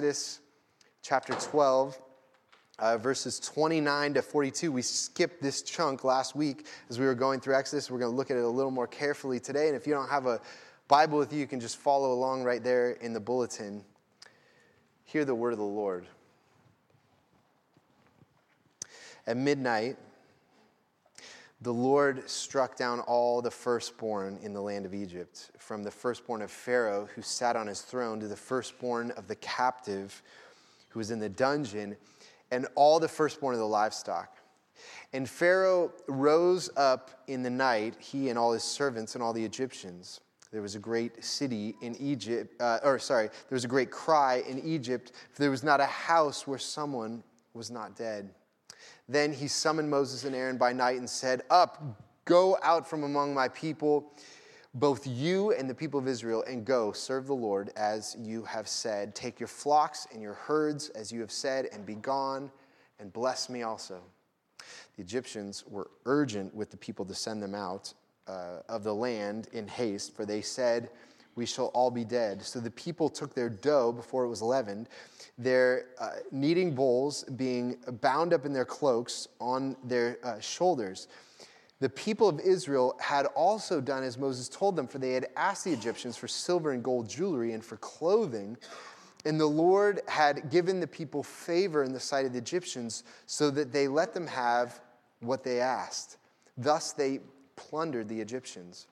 Exodus chapter 12, uh, verses 29 to 42. We skipped this chunk last week as we were going through Exodus. We're going to look at it a little more carefully today. And if you don't have a Bible with you, you can just follow along right there in the bulletin. Hear the word of the Lord. At midnight, the Lord struck down all the firstborn in the land of Egypt, from the firstborn of Pharaoh, who sat on his throne, to the firstborn of the captive who was in the dungeon, and all the firstborn of the livestock. And Pharaoh rose up in the night, he and all his servants and all the Egyptians. There was a great city in Egypt, uh, or sorry, there was a great cry in Egypt, for there was not a house where someone was not dead. Then he summoned Moses and Aaron by night and said, Up, go out from among my people, both you and the people of Israel, and go serve the Lord as you have said. Take your flocks and your herds as you have said, and be gone, and bless me also. The Egyptians were urgent with the people to send them out uh, of the land in haste, for they said, We shall all be dead. So the people took their dough before it was leavened their uh, kneading bowls being bound up in their cloaks on their uh, shoulders. The people of Israel had also done as Moses told them, for they had asked the Egyptians for silver and gold jewelry and for clothing. And the Lord had given the people favor in the sight of the Egyptians so that they let them have what they asked. Thus they plundered the Egyptians.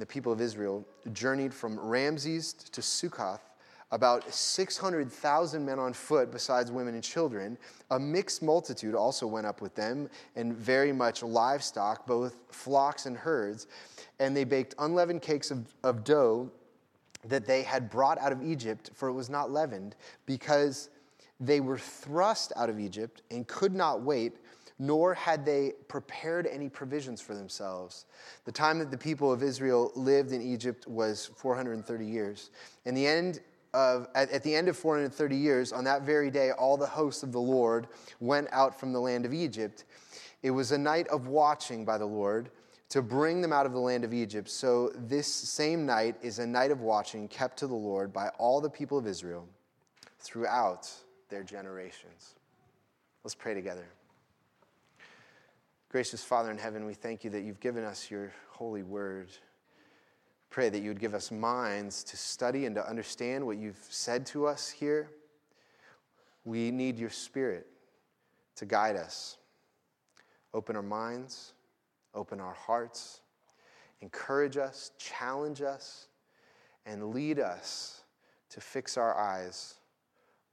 And the people of Israel journeyed from Ramses to Succoth about 600,000 men on foot, besides women and children. A mixed multitude also went up with them, and very much livestock, both flocks and herds. And they baked unleavened cakes of, of dough that they had brought out of Egypt, for it was not leavened, because they were thrust out of Egypt and could not wait nor had they prepared any provisions for themselves. The time that the people of Israel lived in Egypt was 430 years. And the end of, at, at, the end of 430 years, on that very day, all the hosts of the Lord went out from the land of Egypt. It was a night of watching by the Lord to bring them out of the land of Egypt. So, this same night is a night of watching kept to the Lord by all the people of Israel throughout their generations. Let's pray together. Gracious Father in heaven, we thank you that you've given us your holy word. Pray that you would give us minds to study and to understand what you've said to us here. We need your spirit to guide us. Open our minds, open our hearts, encourage us, challenge us, and lead us to fix our eyes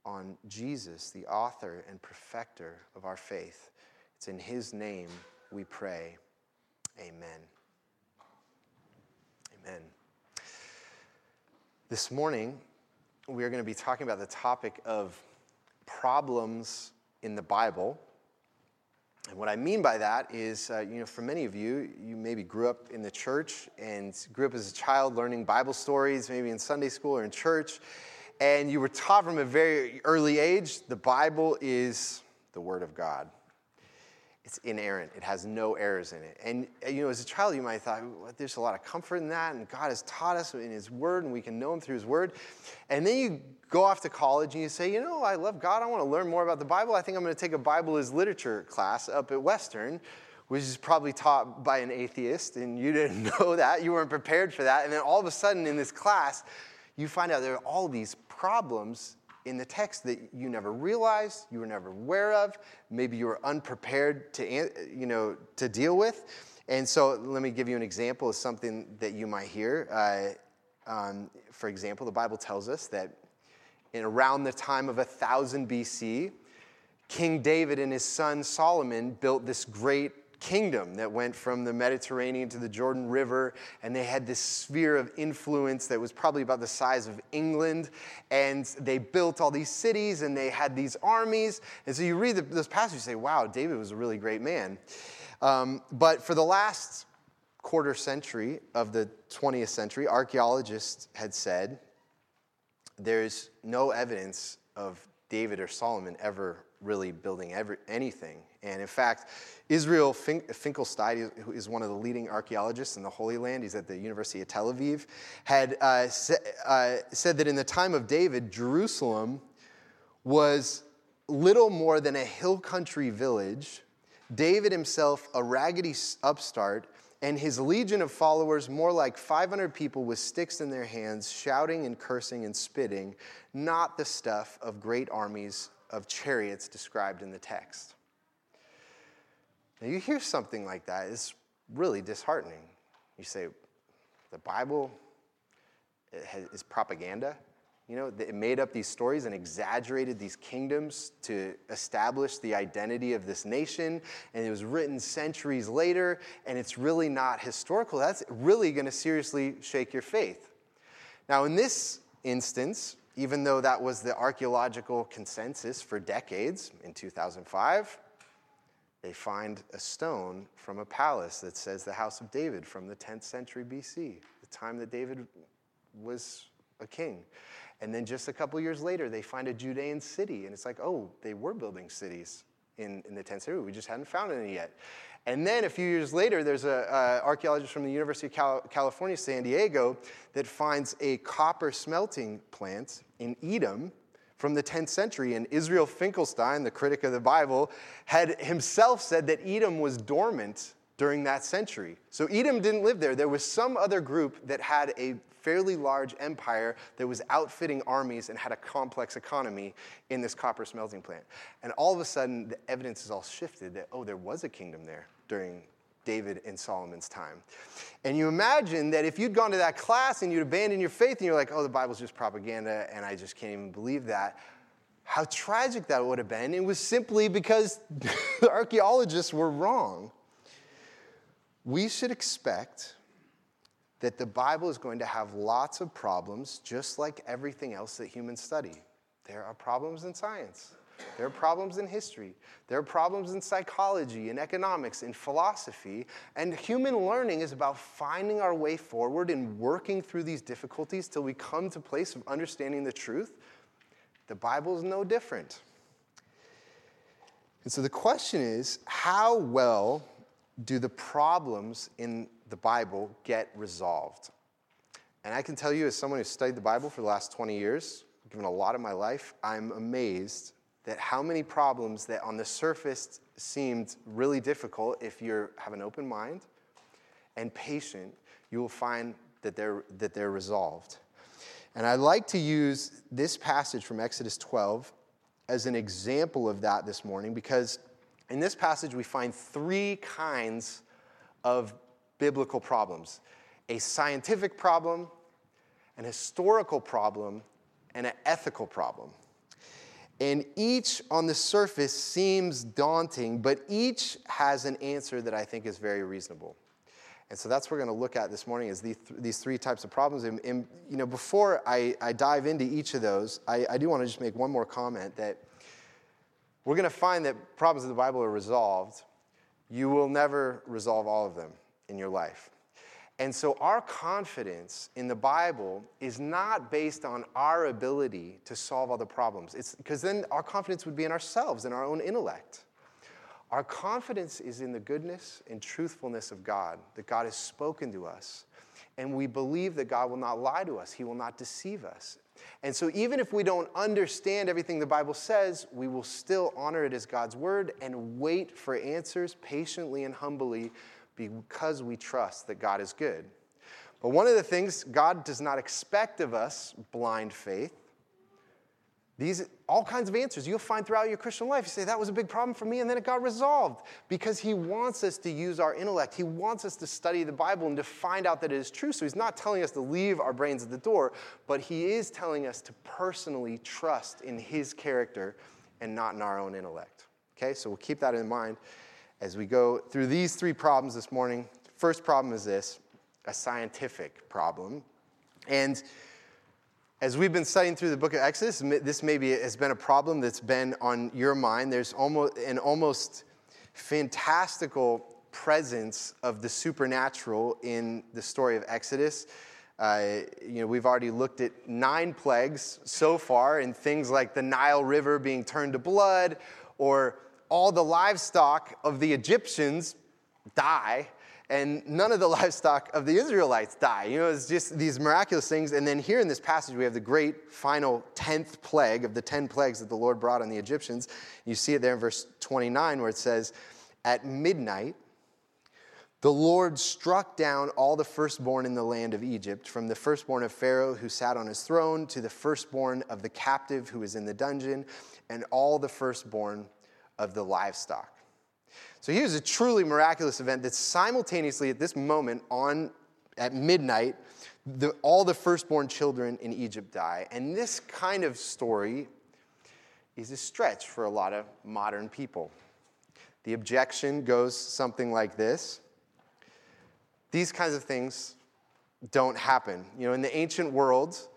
on Jesus, the author and perfecter of our faith. It's in his name we pray. Amen. Amen. This morning, we are going to be talking about the topic of problems in the Bible. And what I mean by that is, uh, you know, for many of you, you maybe grew up in the church and grew up as a child learning Bible stories, maybe in Sunday school or in church, and you were taught from a very early age the Bible is the Word of God it's inerrant. It has no errors in it. And uh, you know, as a child, you might have thought well, there's a lot of comfort in that, and God has taught us in His Word, and we can know Him through His Word. And then you go off to college and you say, you know, I love God. I want to learn more about the Bible. I think I'm going to take a Bible as literature class up at Western, which is probably taught by an atheist, and you didn't know that. You weren't prepared for that. And then all of a sudden, in this class, you find out there are all these problems in the text that you never realized, you were never aware of, maybe you were unprepared to, you know, to deal with. And so let me give you an example of something that you might hear. Uh, um, for example, the Bible tells us that in around the time of 1000 BC, King David and his son Solomon built this great kingdom that went from the Mediterranean to the Jordan River, and they had this sphere of influence that was probably about the size of England. And they built all these cities and they had these armies. And so you read the, this passage, you say, wow, David was a really great man. Um, but for the last quarter century of the 20th century, archaeologists had said there's no evidence of David or Solomon ever really building ever, anything. And in fact, Israel Finkelstein, who is one of the leading archaeologists in the Holy Land, he's at the University of Tel Aviv, had uh, uh, said that in the time of David, Jerusalem was little more than a hill country village, David himself a raggedy upstart, and his legion of followers more like 500 people with sticks in their hands, shouting and cursing and spitting, not the stuff of great armies of chariots described in the text. Now, you hear something like that, it's really disheartening. You say, the Bible is propaganda? You know, it made up these stories and exaggerated these kingdoms to establish the identity of this nation. And it was written centuries later, and it's really not historical. That's really going to seriously shake your faith. Now, in this instance, even though that was the archaeological consensus for decades in 2005, they find a stone from a palace that says the House of David from the 10th century BC, the time that David was a king. And then just a couple years later, they find a Judean city. And it's like, oh, they were building cities in, in the 10th century. We just hadn't found any yet. And then a few years later, there's an archaeologist from the University of Cal- California, San Diego, that finds a copper smelting plant in Edom from the 10th century. And Israel Finkelstein, the critic of the Bible, had himself said that Edom was dormant during that century. So Edom didn't live there. There was some other group that had a fairly large empire that was outfitting armies and had a complex economy in this copper smelting plant. And all of a sudden, the evidence is all shifted that, oh, there was a kingdom there during David and Solomon's time. And you imagine that if you'd gone to that class and you'd abandoned your faith and you're like, oh, the Bible's just propaganda and I just can't even believe that, how tragic that would have been. It was simply because the archaeologists were wrong. We should expect that the Bible is going to have lots of problems, just like everything else that humans study. There are problems in science. There are problems in history. There are problems in psychology, in economics, in philosophy. And human learning is about finding our way forward and working through these difficulties till we come to a place of understanding the truth. The Bible is no different. And so the question is how well do the problems in the Bible get resolved? And I can tell you, as someone who's studied the Bible for the last 20 years, given a lot of my life, I'm amazed that how many problems that on the surface seemed really difficult, if you have an open mind and patient, you will find that they're, that they're resolved. And I like to use this passage from Exodus 12 as an example of that this morning because in this passage we find three kinds of biblical problems a scientific problem, an historical problem, and an ethical problem. And each on the surface seems daunting, but each has an answer that I think is very reasonable. And so that's what we're going to look at this morning is these, three types of problems. And, and you know, before I, I, dive into each of those, I, I do want to just make one more comment that we're going to find that problems in the Bible are resolved. You will never resolve all of them in your life. And so our confidence in the Bible is not based on our ability to solve all the problems. It's because then our confidence would be in ourselves and our own intellect. Our confidence is in the goodness and truthfulness of God, that God has spoken to us. And we believe that God will not lie to us, He will not deceive us. And so, even if we don't understand everything the Bible says, we will still honor it as God's word and wait for answers patiently and humbly because we trust that God is good. But one of the things God does not expect of us blind faith. These all kinds of answers you'll find throughout your Christian life. You say, that was a big problem for me, and then it got resolved. Because he wants us to use our intellect. He wants us to study the Bible and to find out that it is true. So he's not telling us to leave our brains at the door, but he is telling us to personally trust in his character and not in our own intellect. Okay, so we'll keep that in mind as we go through these three problems this morning. First problem is this a scientific problem. And as we've been studying through the book of Exodus, this maybe has been a problem that's been on your mind. There's almost an almost fantastical presence of the supernatural in the story of Exodus. Uh, you know, we've already looked at nine plagues so far, and things like the Nile River being turned to blood, or all the livestock of the Egyptians die, and none of the livestock of the Israelites die. You know, it's just these miraculous things. And then here in this passage, we have the great final 10th plague of the 10 plagues that the Lord brought on the Egyptians. You see it there in verse 29 where it says, At midnight, the Lord struck down all the firstborn in the land of Egypt, from the firstborn of Pharaoh who sat on his throne to the firstborn of the captive who was in the dungeon, and all the firstborn of the livestock. So here's a truly miraculous event that simultaneously at this moment on at midnight, the, all the firstborn children in Egypt die. And this kind of story is a stretch for a lot of modern people. The objection goes something like this these kinds of things don't happen. You know, in the ancient world,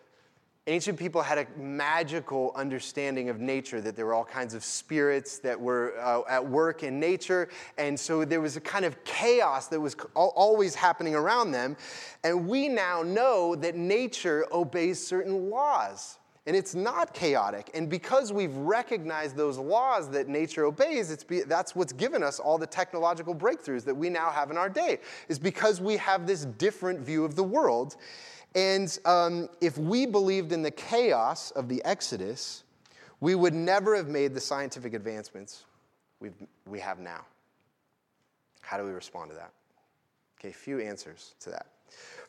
ancient people had a magical understanding of nature, that there were all kinds of spirits that were uh, at work in nature. And so there was a kind of chaos that was always happening around them. And we now know that nature obeys certain laws and it's not chaotic. And because we've recognized those laws that nature obeys, it's be, that's what's given us all the technological breakthroughs that we now have in our day, is because we have this different view of the world. And um, if we believed in the chaos of the Exodus, we would never have made the scientific advancements we've, we have now. How do we respond to that? Okay, few answers to that.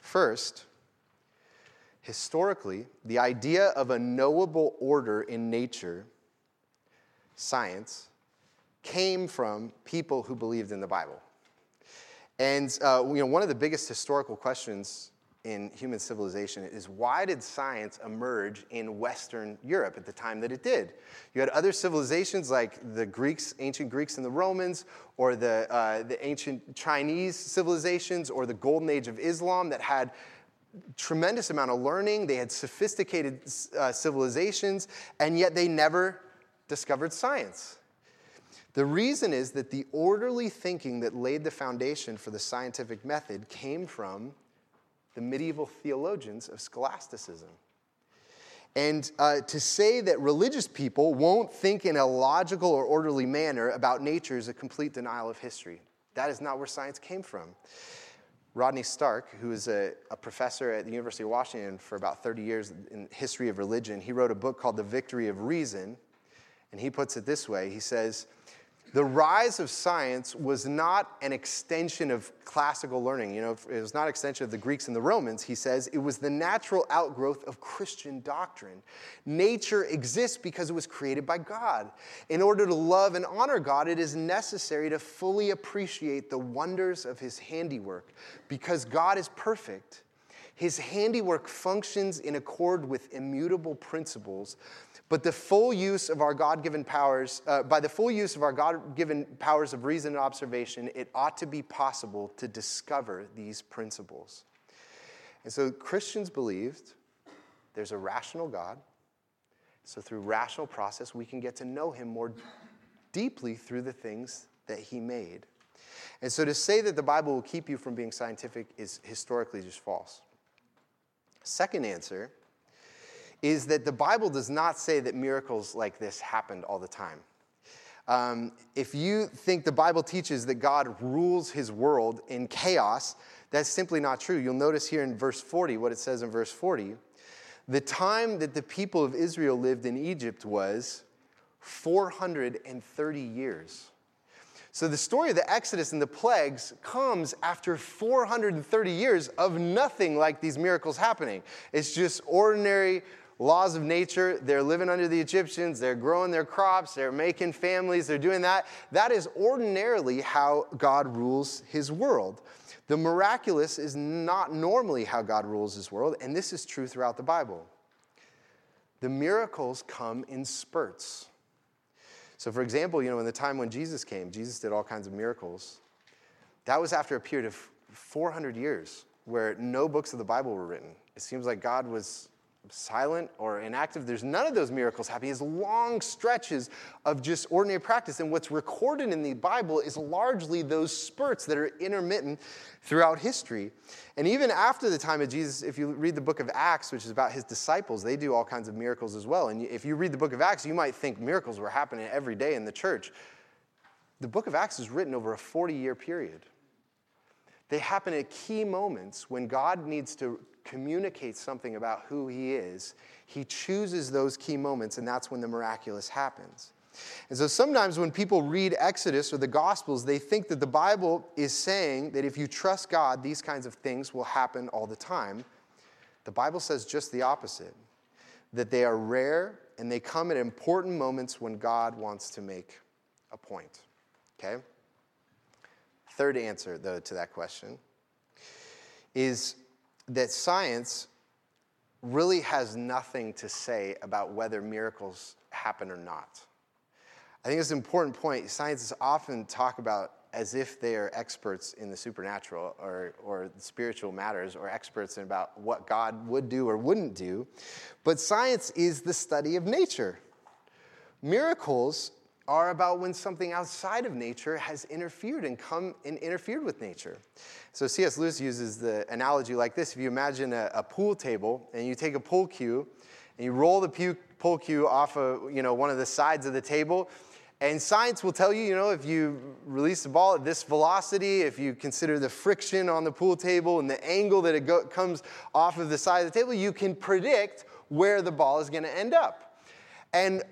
First, Historically, the idea of a knowable order in nature, science, came from people who believed in the Bible. And uh, you know, one of the biggest historical questions in human civilization is why did science emerge in Western Europe at the time that it did? You had other civilizations like the Greeks, ancient Greeks and the Romans, or the, uh, the ancient Chinese civilizations, or the Golden Age of Islam that had tremendous amount of learning, they had sophisticated uh, civilizations, and yet they never discovered science. The reason is that the orderly thinking that laid the foundation for the scientific method came from the medieval theologians of scholasticism. And uh, to say that religious people won't think in a logical or orderly manner about nature is a complete denial of history. That is not where science came from. Rodney Stark, who is a, a, professor at the University of Washington for about 30 years in history of religion, he wrote a book called The Victory of Reason. And he puts it this way He says, the rise of science was not an extension of classical learning. You know, it was not an extension of the Greeks and the Romans. He says it was the natural outgrowth of Christian doctrine. Nature exists because it was created by God. In order to love and honor God, it is necessary to fully appreciate the wonders of his handiwork. Because God is perfect, his handiwork functions in accord with immutable principles but the full use of our God given powers, uh, by the full use of our God given powers of reason and observation, it ought to be possible to discover these principles. And so Christians believed there's a rational God. So through rational process, we can get to know him more deeply through the things that he made. And so to say that the Bible will keep you from being scientific is historically just false. Second answer is that the Bible does not say that miracles like this happened all the time. Um, if you think the Bible teaches that God rules his world in chaos, that's simply not true. You'll notice here in verse 40 what it says in verse 40. The time that the people of Israel lived in Egypt was 430 years. So the story of the Exodus and the plagues comes after 430 years of nothing like these miracles happening. It's just ordinary laws of nature. They're living under the Egyptians, they're growing their crops, they're making families, they're doing that. That is ordinarily how God rules his world. The miraculous is not normally how God rules his world, and this is true throughout the Bible. The miracles come in spurts. So, for example, you know, in the time when Jesus came, Jesus did all kinds of miracles. That was after a period of 400 years where no books of the Bible were written. It seems like God was silent or inactive. There's none of those miracles happening. It's long stretches of just ordinary practice. And what's recorded in the Bible is largely those spurts that are intermittent throughout history. And even after the time of Jesus, if you read the book of Acts, which is about his disciples, they do all kinds of miracles as well. And if you read the book of Acts, you might think miracles were happening every day in the church. The book of Acts is written over a 40 year period. They happen at key moments when God needs to communicate something about who He is. He chooses those key moments, and that's when the miraculous happens. And so sometimes when people read Exodus or the Gospels, they think that the Bible is saying that if you trust God, these kinds of things will happen all the time. The Bible says just the opposite that they are rare and they come at important moments when God wants to make a point. Okay? Third answer, though, to that question is that science really has nothing to say about whether miracles happen or not. I think it's an important point. Scientists often talk about as if they are experts in the supernatural or, or spiritual matters or experts in about what God would do or wouldn't do. But science is the study of nature. Miracles are about when something outside of nature has interfered and come and interfered with nature. So C.S. Lewis uses the analogy like this. If you imagine a, a pool table and you take a pool cue and you roll the pool cue off of you know, one of the sides of the table, and science will tell you, you know, if you release the ball at this velocity, if you consider the friction on the pool table and the angle that it go- comes off of the side of the table, you can predict where the ball is going to end up. And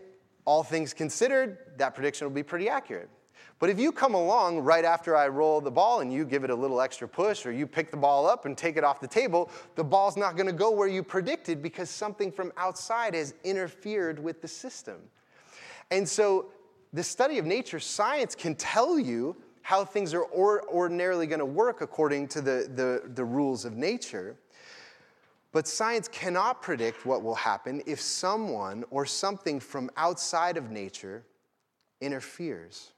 all things considered, that prediction will be pretty accurate. But if you come along right after I roll the ball and you give it a little extra push or you pick the ball up and take it off the table, the ball's not going to go where you predicted because something from outside has interfered with the system. And so the study of nature, science can tell you how things are or, ordinarily going to work according to the, the, the rules of nature. But science cannot predict what will happen if someone or something from outside of nature interferes.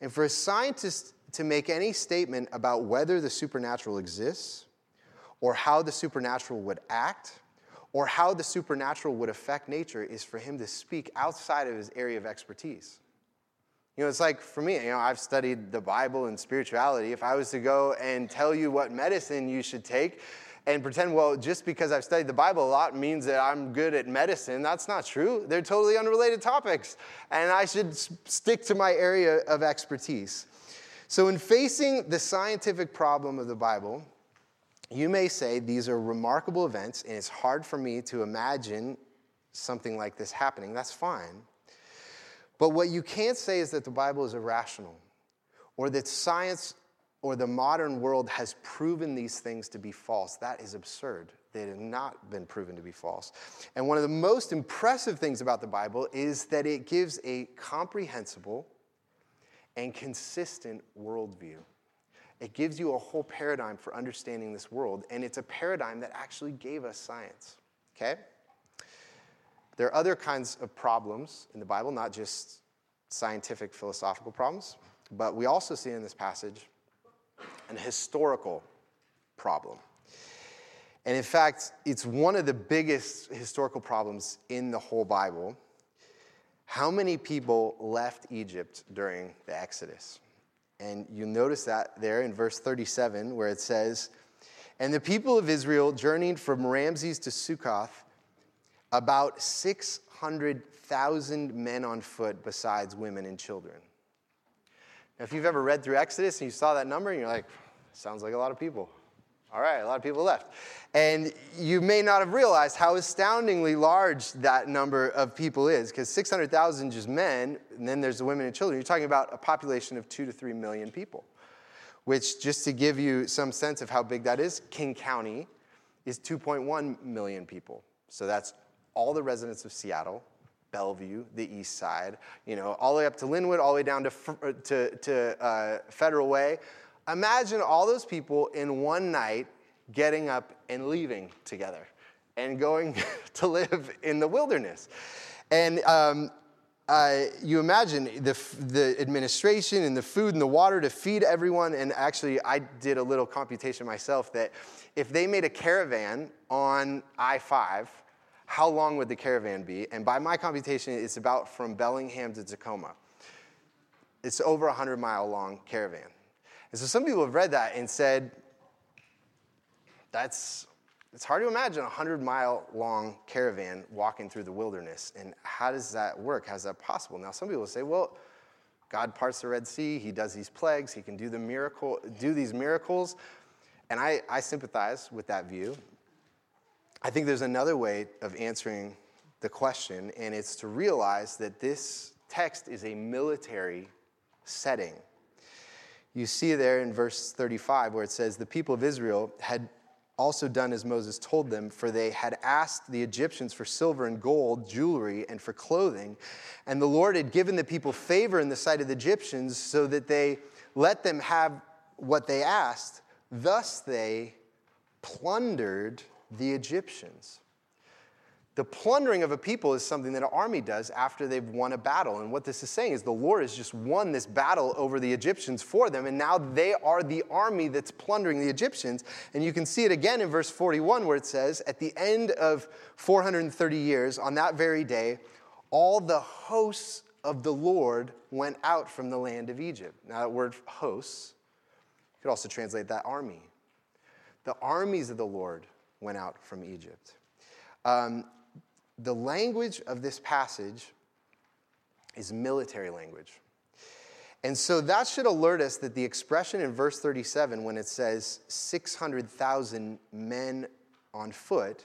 And for a scientist to make any statement about whether the supernatural exists, or how the supernatural would act, or how the supernatural would affect nature, is for him to speak outside of his area of expertise. You know, it's like for me, you know, I've studied the Bible and spirituality. If I was to go and tell you what medicine you should take and pretend, well, just because I've studied the Bible a lot means that I'm good at medicine, that's not true. They're totally unrelated topics. And I should stick to my area of expertise. So, in facing the scientific problem of the Bible, you may say these are remarkable events, and it's hard for me to imagine something like this happening. That's fine. But what you can't say is that the Bible is irrational or that science or the modern world has proven these things to be false. That is absurd. They have not been proven to be false. And one of the most impressive things about the Bible is that it gives a comprehensible and consistent worldview. It gives you a whole paradigm for understanding this world, and it's a paradigm that actually gave us science. Okay? There are other kinds of problems in the Bible, not just scientific, philosophical problems, but we also see in this passage an historical problem. And in fact, it's one of the biggest historical problems in the whole Bible. How many people left Egypt during the Exodus? And you notice that there in verse 37, where it says, And the people of Israel journeyed from Ramses to Succoth about 600,000 men on foot besides women and children. If you've ever read through Exodus and you saw that number and you're like, sounds like a lot of people. All right, a lot of people left. And you may not have realized how astoundingly large that number of people is, because 600,000 just men, and then there's the women and children. You're talking about a population of two to three million people, which, just to give you some sense of how big that is, King County is 2.1 million people. So that's all the residents of Seattle, Bellevue, the east side, you know, all the way up to Lynnwood, all the way down to, uh, to, to uh, Federal Way. Imagine all those people in one night getting up and leaving together and going to live in the wilderness. And um, uh, you imagine the, the administration and the food and the water to feed everyone. And actually, I did a little computation myself that if they made a caravan on I 5, how long would the caravan be? And by my computation, it's about from Bellingham to Tacoma. It's over a 100 mile long caravan. And so some people have read that and said, that's, it's hard to imagine a 100 mile long caravan walking through the wilderness. And how does that work? How's that possible? Now, some people say, well, God parts the Red Sea, he does these plagues, he can do the miracle, do these miracles. And I, I sympathize with that view. I think there's another way of answering the question, and it's to realize that this text is a military setting. You see there in verse 35 where it says, The people of Israel had also done as Moses told them, for they had asked the Egyptians for silver and gold, jewelry, and for clothing. And the Lord had given the people favor in the sight of the Egyptians so that they let them have what they asked. Thus they plundered the Egyptians. The plundering of a people is something that an army does after they've won a battle. And what this is saying is the Lord has just won this battle over the Egyptians for them, and now they are the army that's plundering the Egyptians. And you can see it again in verse 41 where it says, At the end of 430 years, on that very day, all the hosts of the Lord went out from the land of Egypt. Now, that word hosts, you could also translate that army. The armies of the Lord went out from Egypt. Um, the language of this passage is military language. And so that should alert us that the expression in verse 37, when it says 600,000 men on foot,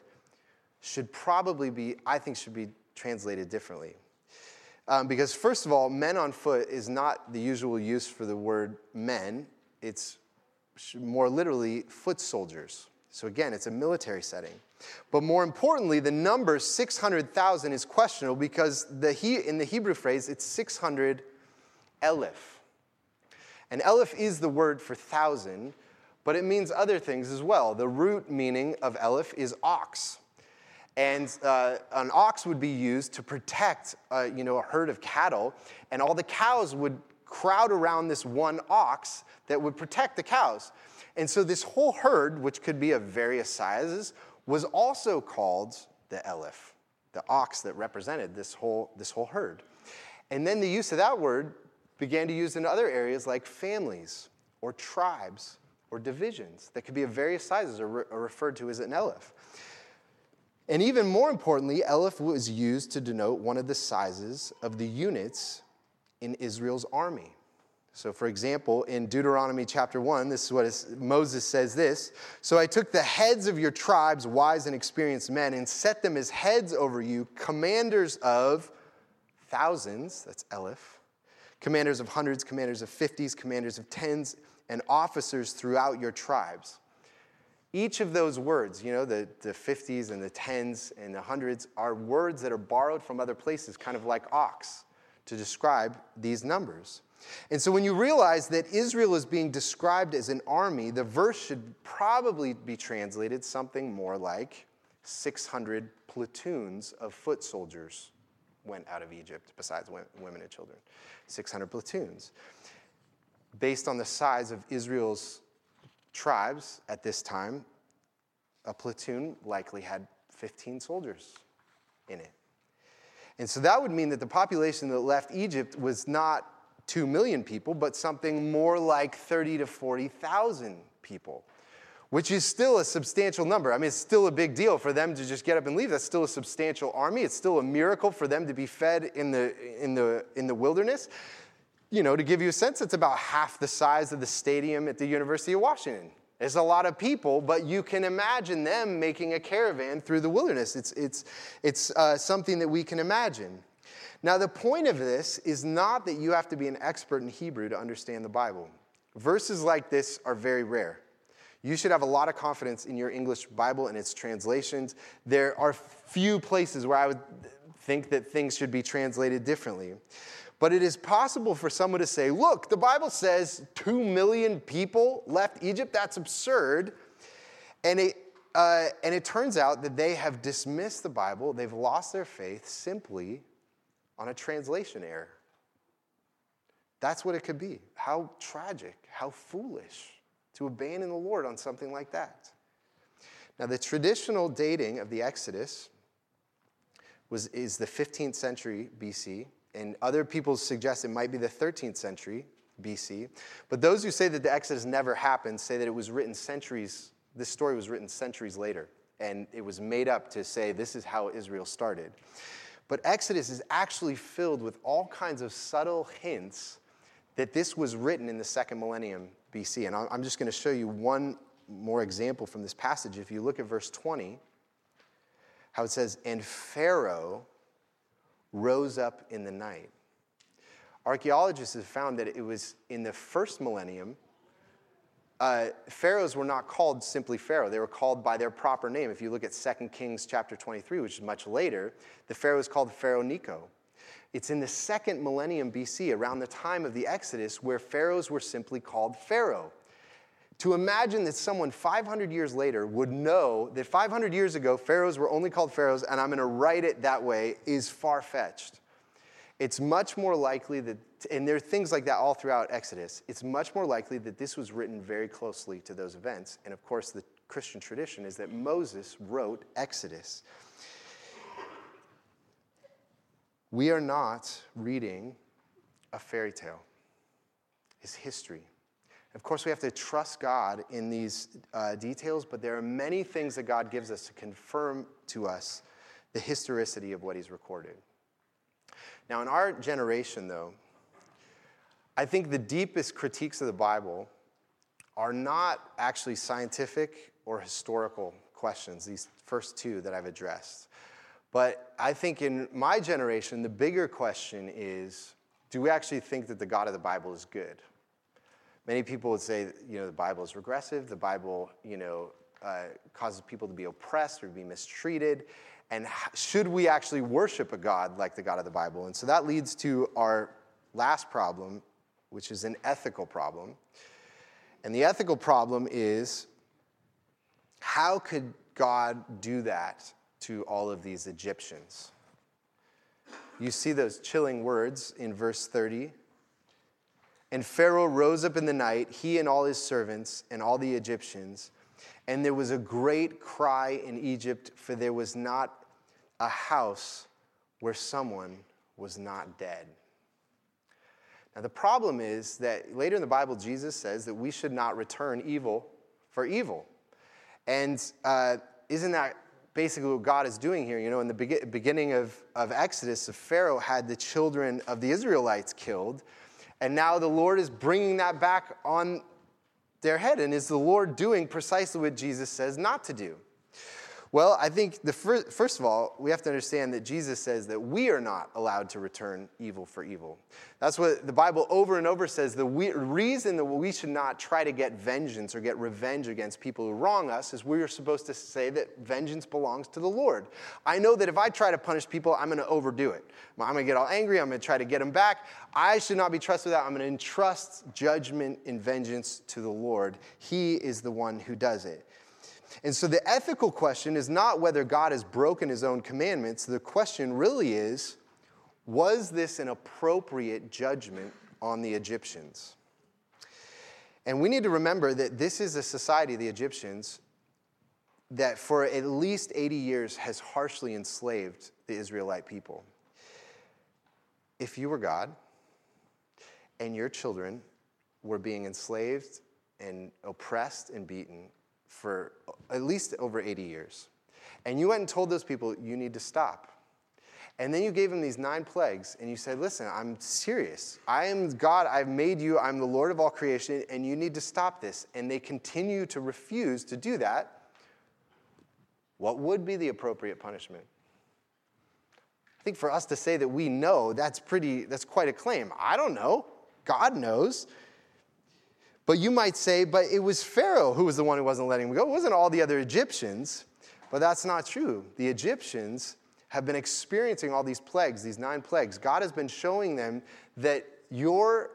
should probably be, I think, should be translated differently. Um, because, first of all, men on foot is not the usual use for the word men, it's more literally foot soldiers. So, again, it's a military setting. But more importantly, the number 600,000 is questionable because the he, in the Hebrew phrase, it's 600 elif. And elif is the word for thousand, but it means other things as well. The root meaning of elif is ox. And uh, an ox would be used to protect uh, you know, a herd of cattle, and all the cows would crowd around this one ox that would protect the cows. And so, this whole herd, which could be of various sizes, was also called the Elif, the ox that represented this whole, this whole herd. And then the use of that word began to use in other areas like families or tribes or divisions that could be of various sizes or, re- or referred to as an Elif. And even more importantly, Elif was used to denote one of the sizes of the units in Israel's army. So, for example, in Deuteronomy chapter 1, this is what Moses says this So I took the heads of your tribes, wise and experienced men, and set them as heads over you, commanders of thousands, that's Elif, commanders of hundreds, commanders of fifties, commanders of tens, and officers throughout your tribes. Each of those words, you know, the, the 50s and the tens and the hundreds, are words that are borrowed from other places, kind of like ox, to describe these numbers. And so when you realize that Israel is being described as an army, the verse should probably be translated something more like 600 platoons of foot soldiers went out of Egypt, besides women and children. 600 platoons. Based on the size of Israel's tribes at this time, a platoon likely had 15 soldiers in it. And so that would mean that the population that left Egypt was not 2 million people, but something more like 30 to 40,000 people, which is still a substantial number. I mean, it's still a big deal for them to just get up and leave. That's still a substantial army. It's still a miracle for them to be fed in the, in the, in the wilderness. You know, to give you a sense, it's about half the size of the stadium at the University of Washington. It's a lot of people, but you can imagine them making a caravan through the wilderness. It's, it's, it's uh, something that we can imagine. Now, the point of this is not that you have to be an expert in Hebrew to understand the Bible. Verses like this are very rare. You should have a lot of confidence in your English Bible and its translations. There are few places where I would think that things should be translated differently. But it is possible for someone to say, look, the Bible says 2 million people left Egypt. That's absurd. And it, uh, and it turns out that they have dismissed the Bible, they've lost their faith simply on a translation error. That's what it could be. How tragic, how foolish to abandon the Lord on something like that. Now, the traditional dating of the Exodus was, is the 15th century BC, and other people suggest it might be the 13th century BC. But those who say that the Exodus never happened say that it was written centuries, this story was written centuries later, and it was made up to say this is how Israel started. But Exodus is actually filled with all kinds of subtle hints that this was written in the second millennium BC. And I'm just going to show you one more example from this passage. If you look at verse 20, how it says, And Pharaoh rose up in the night. Archaeologists have found that it was in the first millennium, uh, pharaohs were not called simply pharaoh. They were called by their proper name. If you look at 2 Kings chapter 23, which is much later, the pharaoh is called Pharaoh Necho. It's in the second millennium BC, around the time of the Exodus, where pharaohs were simply called pharaoh. To imagine that someone 500 years later would know that 500 years ago pharaohs were only called pharaohs and I'm going to write it that way is far fetched. It's much more likely that, and there are things like that all throughout Exodus, it's much more likely that this was written very closely to those events. And of course, the Christian tradition is that Moses wrote Exodus. We are not reading a fairy tale, it's history. Of course, we have to trust God in these uh, details, but there are many things that God gives us to confirm to us the historicity of what He's recorded. Now, in our generation, though, I think the deepest critiques of the Bible are not actually scientific or historical questions, these first two that I've addressed. But I think in my generation, the bigger question is do we actually think that the God of the Bible is good? Many people would say, you know, the Bible is regressive. The Bible, you know, uh, causes people to be oppressed or be mistreated. And should we actually worship a God like the God of the Bible? And so that leads to our last problem, which is an ethical problem. And the ethical problem is how could God do that to all of these Egyptians? You see those chilling words in verse 30 and Pharaoh rose up in the night, he and all his servants and all the Egyptians. And there was a great cry in Egypt, for there was not a house where someone was not dead. Now, the problem is that later in the Bible, Jesus says that we should not return evil for evil. And uh, isn't that basically what God is doing here? You know, in the be- beginning of, of Exodus, the Pharaoh had the children of the Israelites killed and now the Lord is bringing that back on their head. And is the Lord doing precisely what Jesus says not to do? Well, I think the first, first of all, we have to understand that Jesus says that we are not allowed to return evil for evil. That's what the Bible over and over says. The we, reason that we should not try to get vengeance or get revenge against people who wrong us is we are supposed to say that vengeance belongs to the Lord. I know that if I try to punish people, I'm going to overdo it. I'm going to get all angry. I'm going to try to get them back. I should not be trusted with that. I'm going to entrust judgment and vengeance to the Lord. He is the one who does it. And so the ethical question is not whether God has broken his own commandments. The question really is was this an appropriate judgment on the Egyptians? And we need to remember that this is a society, the Egyptians, that for at least 80 years has harshly enslaved the Israelite people. If you were God and your children were being enslaved and oppressed and beaten, for at least over 80 years. And you went and told those people, you need to stop. And then you gave them these nine plagues, and you said, Listen, I'm serious. I am God. I've made you. I'm the Lord of all creation, and you need to stop this. And they continue to refuse to do that. What would be the appropriate punishment? I think for us to say that we know, that's pretty, that's quite a claim. I don't know. God knows. But you might say, but it was Pharaoh who was the one who wasn't letting him go. It wasn't all the other Egyptians. But that's not true. The Egyptians have been experiencing all these plagues, these nine plagues. God has been showing them that your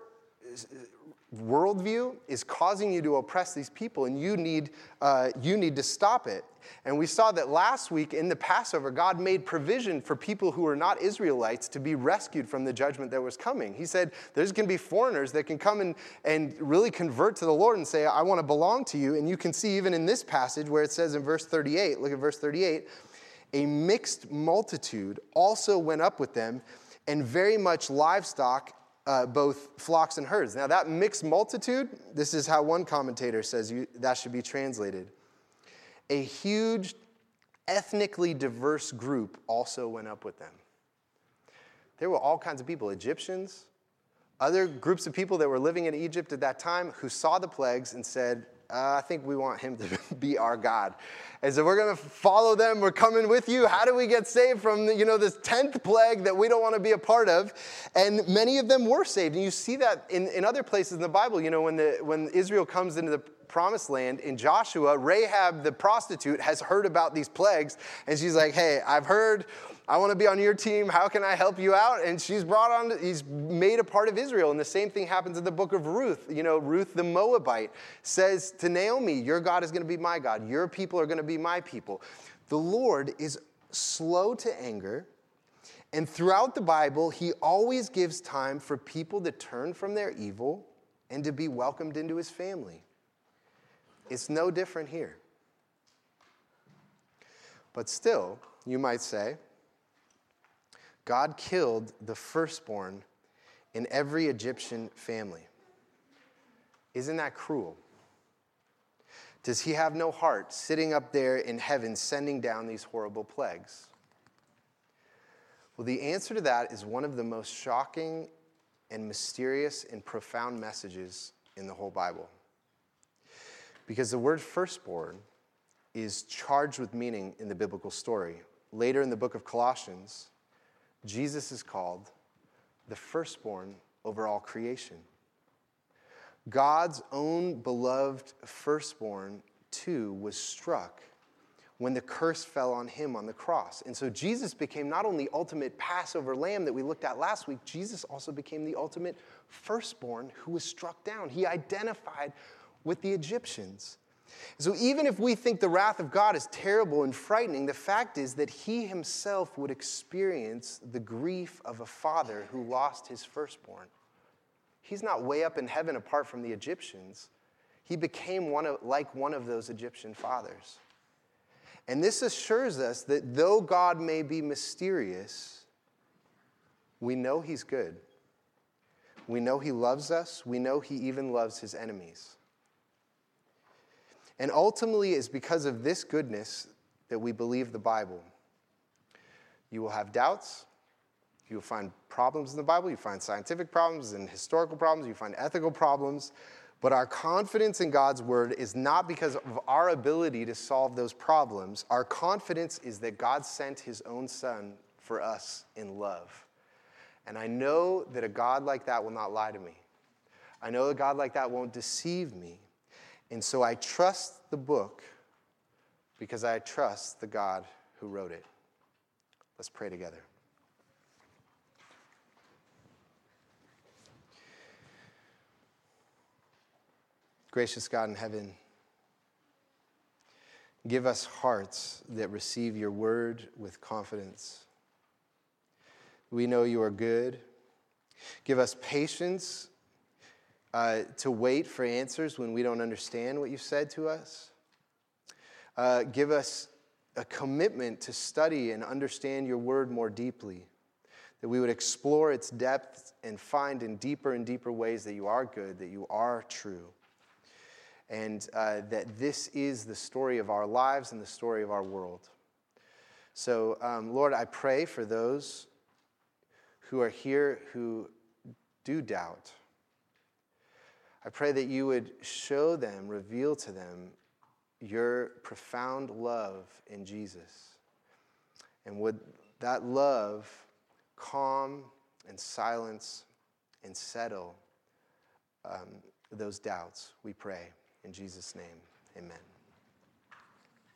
worldview is causing you to oppress these people, and you need, uh, you need to stop it. And we saw that last week in the Passover, God made provision for people who are not Israelites to be rescued from the judgment that was coming. He said, There's going to be foreigners that can come and, and really convert to the Lord and say, I want to belong to you. And you can see even in this passage where it says in verse 38, look at verse 38, a mixed multitude also went up with them, and very much livestock uh, both flocks and herds. Now, that mixed multitude, this is how one commentator says you, that should be translated. A huge, ethnically diverse group also went up with them. There were all kinds of people Egyptians, other groups of people that were living in Egypt at that time who saw the plagues and said, uh, I think we want him to be our God. And so we're going to follow them. We're coming with you. How do we get saved from, you know, this 10th plague that we don't want to be a part of? And many of them were saved. And you see that in, in other places in the Bible. You know, when, the, when Israel comes into the promised land in Joshua, Rahab the prostitute has heard about these plagues. And she's like, hey, I've heard I want to be on your team. How can I help you out? And she's brought on, he's made a part of Israel. And the same thing happens in the book of Ruth. You know, Ruth the Moabite says to Naomi, Your God is going to be my God. Your people are going to be my people. The Lord is slow to anger. And throughout the Bible, he always gives time for people to turn from their evil and to be welcomed into his family. It's no different here. But still, you might say, God killed the firstborn in every Egyptian family. Isn't that cruel? Does he have no heart sitting up there in heaven sending down these horrible plagues? Well, the answer to that is one of the most shocking and mysterious and profound messages in the whole Bible. Because the word firstborn is charged with meaning in the biblical story. Later in the book of Colossians, Jesus is called the firstborn over all creation. God's own beloved firstborn, too, was struck when the curse fell on him on the cross. And so Jesus became not only ultimate Passover lamb that we looked at last week, Jesus also became the ultimate firstborn who was struck down. He identified with the Egyptians. So even if we think the wrath of God is terrible and frightening, the fact is that he himself would experience the grief of a father who lost his firstborn. He's not way up in heaven apart from the Egyptians. He became one of, like one of those Egyptian fathers. And this assures us that though God may be mysterious, we know he's good. We know he loves us. We know he even loves his enemies. And ultimately, it's because of this goodness that we believe the Bible. You will have doubts. You will find problems in the Bible. You find scientific problems and historical problems. You find ethical problems. But our confidence in God's word is not because of our ability to solve those problems. Our confidence is that God sent his own son for us in love. And I know that a God like that will not lie to me. I know a God like that won't deceive me. And so I trust the book because I trust the God who wrote it. Let's pray together. Gracious God in heaven, give us hearts that receive your word with confidence. We know you are good. Give us patience uh, to wait for answers when we don't understand what you've said to us. Uh, give us a commitment to study and understand your word more deeply, that we would explore its depth and find in deeper and deeper ways that you are good, that you are true, and uh, that this is the story of our lives and the story of our world. So, um, Lord, I pray for those who are here who do doubt I pray that you would show them, reveal to them your profound love in Jesus. And would that love calm and silence and settle um, those doubts, we pray. In Jesus' name, amen.